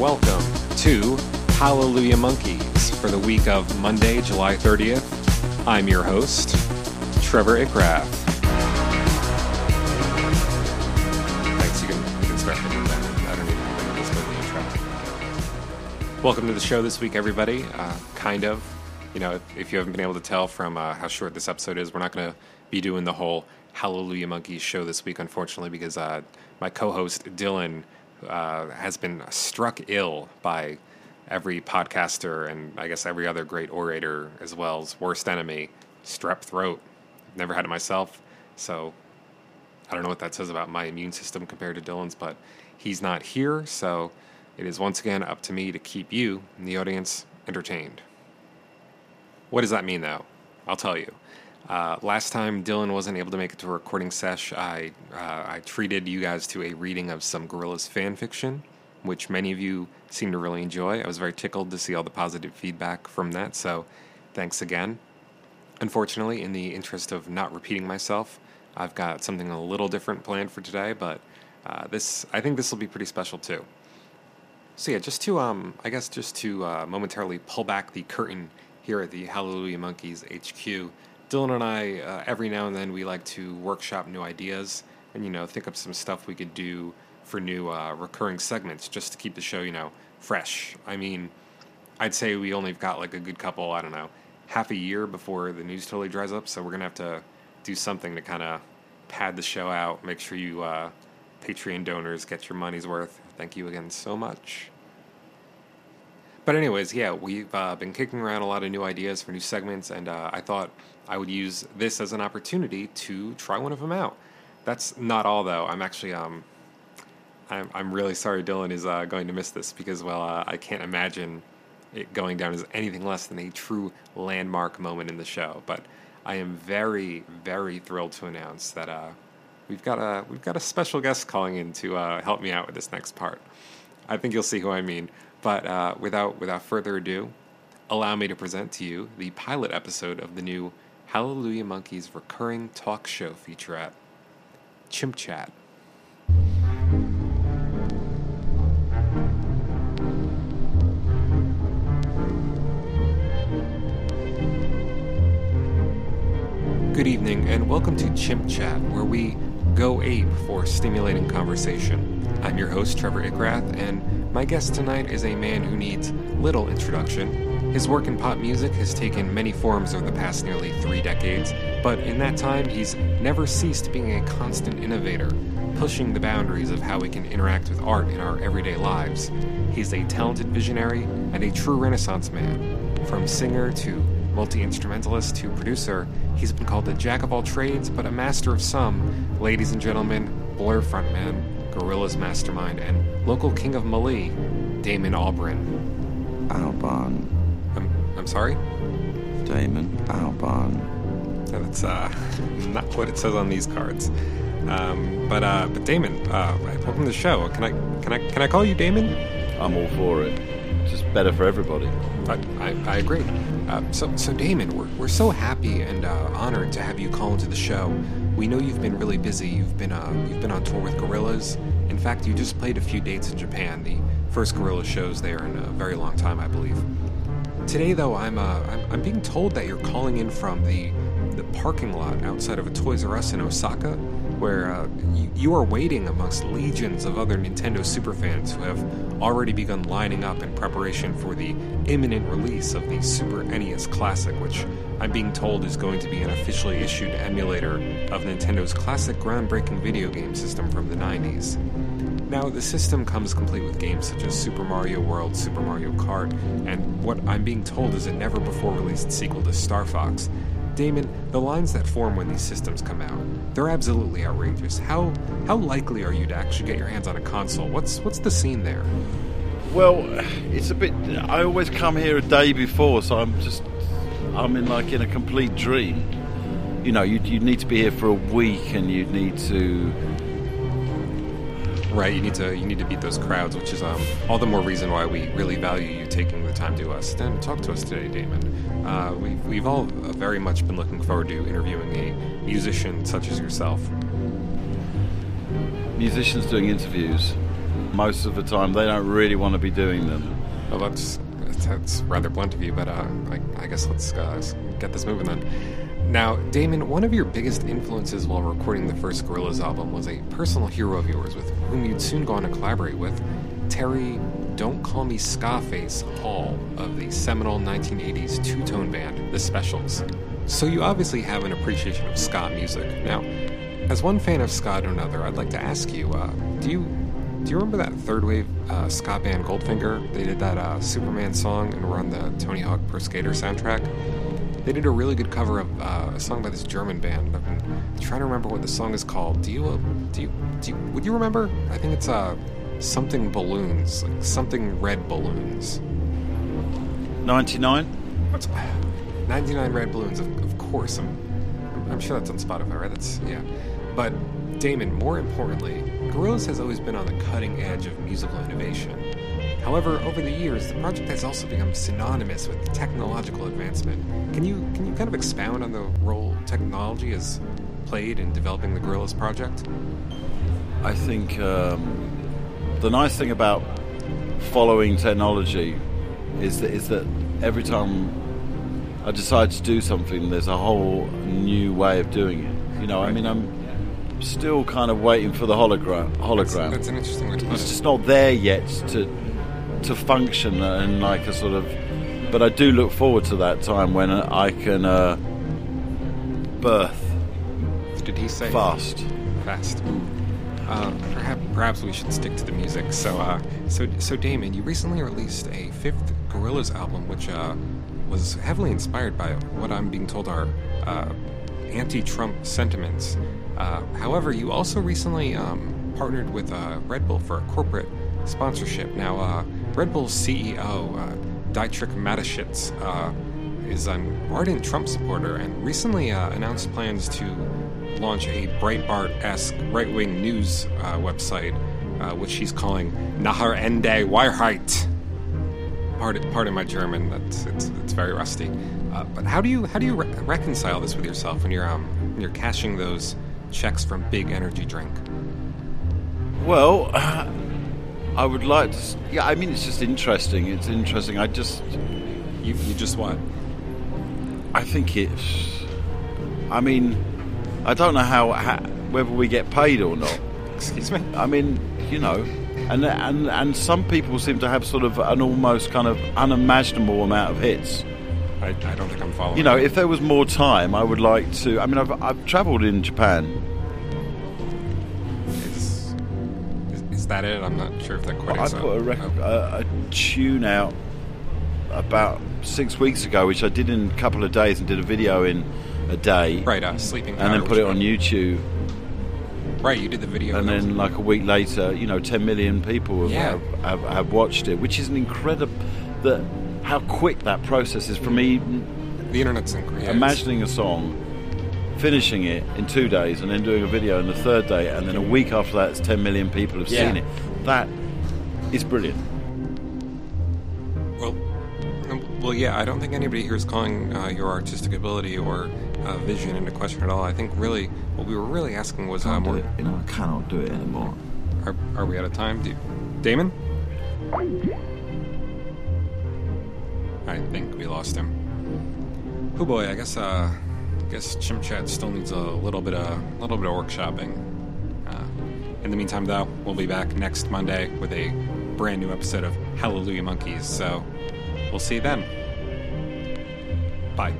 welcome to Hallelujah Monkeys for the week of Monday, July 30th. I'm your host, Trevor Ickrath. Thanks, you can, you can start. I don't even this. Welcome to the show this week, everybody. Uh, kind of. You know, if, if you haven't been able to tell from uh, how short this episode is, we're not going to be doing the whole Hallelujah Monkeys show this week, unfortunately, because uh, my co host Dylan uh, has been struck ill by every podcaster and I guess every other great orator as well as worst enemy, strep throat. Never had it myself, so I don't know what that says about my immune system compared to Dylan's, but he's not here, so it is once again up to me to keep you, the audience, entertained. What does that mean, though? I'll tell you. Uh, last time Dylan wasn't able to make it to a recording sesh, I uh, I treated you guys to a reading of some Gorillaz fan fiction, which many of you seem to really enjoy. I was very tickled to see all the positive feedback from that, so thanks again. Unfortunately, in the interest of not repeating myself, I've got something a little different planned for today, but uh, this I think this will be pretty special too. So yeah, just to um, I guess just to uh, momentarily pull back the curtain here at the Hallelujah Monkeys HQ. Dylan and I, uh, every now and then, we like to workshop new ideas and, you know, think up some stuff we could do for new uh, recurring segments just to keep the show, you know, fresh. I mean, I'd say we only got like a good couple, I don't know, half a year before the news totally dries up. So we're going to have to do something to kind of pad the show out, make sure you uh, Patreon donors get your money's worth. Thank you again so much. But anyways, yeah, we've uh, been kicking around a lot of new ideas for new segments, and uh, I thought I would use this as an opportunity to try one of them out. That's not all, though. I'm actually um, I'm I'm really sorry Dylan is uh, going to miss this because well, uh, I can't imagine it going down as anything less than a true landmark moment in the show. But I am very very thrilled to announce that uh, we've got a we've got a special guest calling in to uh, help me out with this next part. I think you'll see who I mean. But uh, without without further ado, allow me to present to you the pilot episode of the new Hallelujah Monkeys recurring talk show featurette, Chimp Chat. Good evening, and welcome to Chimp Chat, where we go ape for stimulating conversation. I'm your host, Trevor Ickrath, and my guest tonight is a man who needs little introduction. His work in pop music has taken many forms over the past nearly three decades, but in that time, he's never ceased being a constant innovator, pushing the boundaries of how we can interact with art in our everyday lives. He's a talented visionary and a true Renaissance man. From singer to multi instrumentalist to producer, he's been called the jack of all trades, but a master of some. Ladies and gentlemen, Blur frontman, Gorillaz mastermind, and local king of Mali, Damon Albarn. Albarn. I'm, I'm sorry? Damon Albarn. That's uh, not what it says on these cards. Um, but uh, but Damon, uh, welcome to the show. Can I can I can I call you Damon? I'm all for it. Just better for everybody. I, I, I agree. Uh, so, so Damon, we're, we're so happy and uh, honored to have you call into the show. We know you've been really busy. You've been uh, you've been on tour with Gorillaz. In fact, you just played a few dates in Japan, the first Gorillaz shows there in a very long time, I believe. Today, though, I'm, uh, I'm I'm being told that you're calling in from the the parking lot outside of a Toys R Us in Osaka, where uh, you, you are waiting amongst legions of other Nintendo superfans who have already begun lining up in preparation for the imminent release of the Super NES Classic, which I'm being told is going to be an officially issued emulator of Nintendo's classic groundbreaking video game system from the 90s. Now, the system comes complete with games such as Super Mario World, Super Mario Kart, and what I'm being told is a never before released sequel to Star Fox. Damon, the lines that form when these systems come out, they're absolutely outrageous. How how likely are you to actually get your hands on a console? What's what's the scene there? Well, it's a bit. I always come here a day before, so I'm just. I'm in like in a complete dream. You know, you you need to be here for a week, and you need to. Right, you need to you need to beat those crowds, which is um, all the more reason why we really value you taking the time to uh, stand and talk to us today, Damon. Uh, we've we've all very much been looking forward to interviewing a musician such as yourself. Musicians doing interviews. most of the time they don't really want to be doing them. Well, that's that's rather blunt of you, but uh, I, I guess let's uh, get this moving then. Now, Damon, one of your biggest influences while recording the first Gorillaz album was a personal hero of yours with whom you'd soon go on to collaborate with, Terry Don't Call Me Skaface Hall of the seminal 1980s two tone band, The Specials. So you obviously have an appreciation of ska music. Now, as one fan of ska to another, I'd like to ask you uh, do you do you remember that third wave uh, ska band Goldfinger? They did that uh, Superman song and were on the Tony Hawk Pro Skater soundtrack. They did a really good cover of uh, a song by this German band. I've been trying to remember what the song is called. Do you, uh, do you, do you, would you remember? I think it's uh, something balloons, like something red balloons. 99? What's 99 red balloons? Of, of course, I'm, I'm sure that's on Spotify, right? That's yeah. But Damon, more importantly, Gorillaz has always been on the cutting edge of musical innovation. However, over the years, the project has also become synonymous with technological advancement. Can you can you kind of expound on the role technology has played in developing the Gorillaz project? I think um, the nice thing about following technology is that, is that every time I decide to do something, there's a whole new way of doing it. You know, I mean, I'm still kind of waiting for the hologram. Hologram. That's, that's an interesting it's just not there yet to to function and like a sort of. But I do look forward to that time when I can uh, birth Did he say fast. Fast. Uh, perhaps, perhaps we should stick to the music. So, uh, so, so, Damon, you recently released a fifth Gorillaz album, which uh, was heavily inspired by what I'm being told are uh, anti-Trump sentiments. Uh, however, you also recently um, partnered with uh, Red Bull for a corporate sponsorship. Now, uh, Red Bull's CEO, uh, Dietrich Mateschitz, uh, is an ardent Trump supporter and recently uh, announced plans to launch a Breitbart-esque right-wing news uh, website, uh, which he's calling Nahar Ende Wahrheit. Pardon, pardon my German. That's it's, it's very rusty. Uh, but how do you how do you re- reconcile this with yourself when you're um when you're cashing those checks from Big Energy Drink? Well, I would like to. Yeah, I mean, it's just interesting. It's interesting. I just, You you just what? I think it's. I mean, I don't know how, how whether we get paid or not. Excuse me. I mean, you know, and and and some people seem to have sort of an almost kind of unimaginable amount of hits. I, I don't think I'm following. You know, if there was more time, I would like to. I mean, I've I've travelled in Japan. Is, that it? I'm not sure if that quite I put a, rec- oh. a, a tune out about six weeks ago, which I did in a couple of days and did a video in a day, right, uh, sleeping. and then put it on? YouTube. Right, you did the video. and then like a week later, you know, 10 million people have, Yeah. have, have, have watched it, which is an incredible. That how quick that process is for me. the internet's incredible. Imagining a song, finishing it in two days, and then doing a video on the third day, and then a week after that, it's 10 million people have Yeah. seen it. That is brilliant. Well, um, well, yeah. I don't think anybody here is calling uh, your artistic ability or uh, vision into question at all. I think really what we were really asking was uh, more. You know, I cannot do it anymore. Are, are we out of time? Do Damon? I think we lost him. Oh boy, I guess uh, guess Chimp Chat still needs a little bit of a little bit of workshopping. Uh, in the meantime, though, we'll be back next Monday with a brand new episode of Hallelujah Monkeys. So we'll see you then. Bye.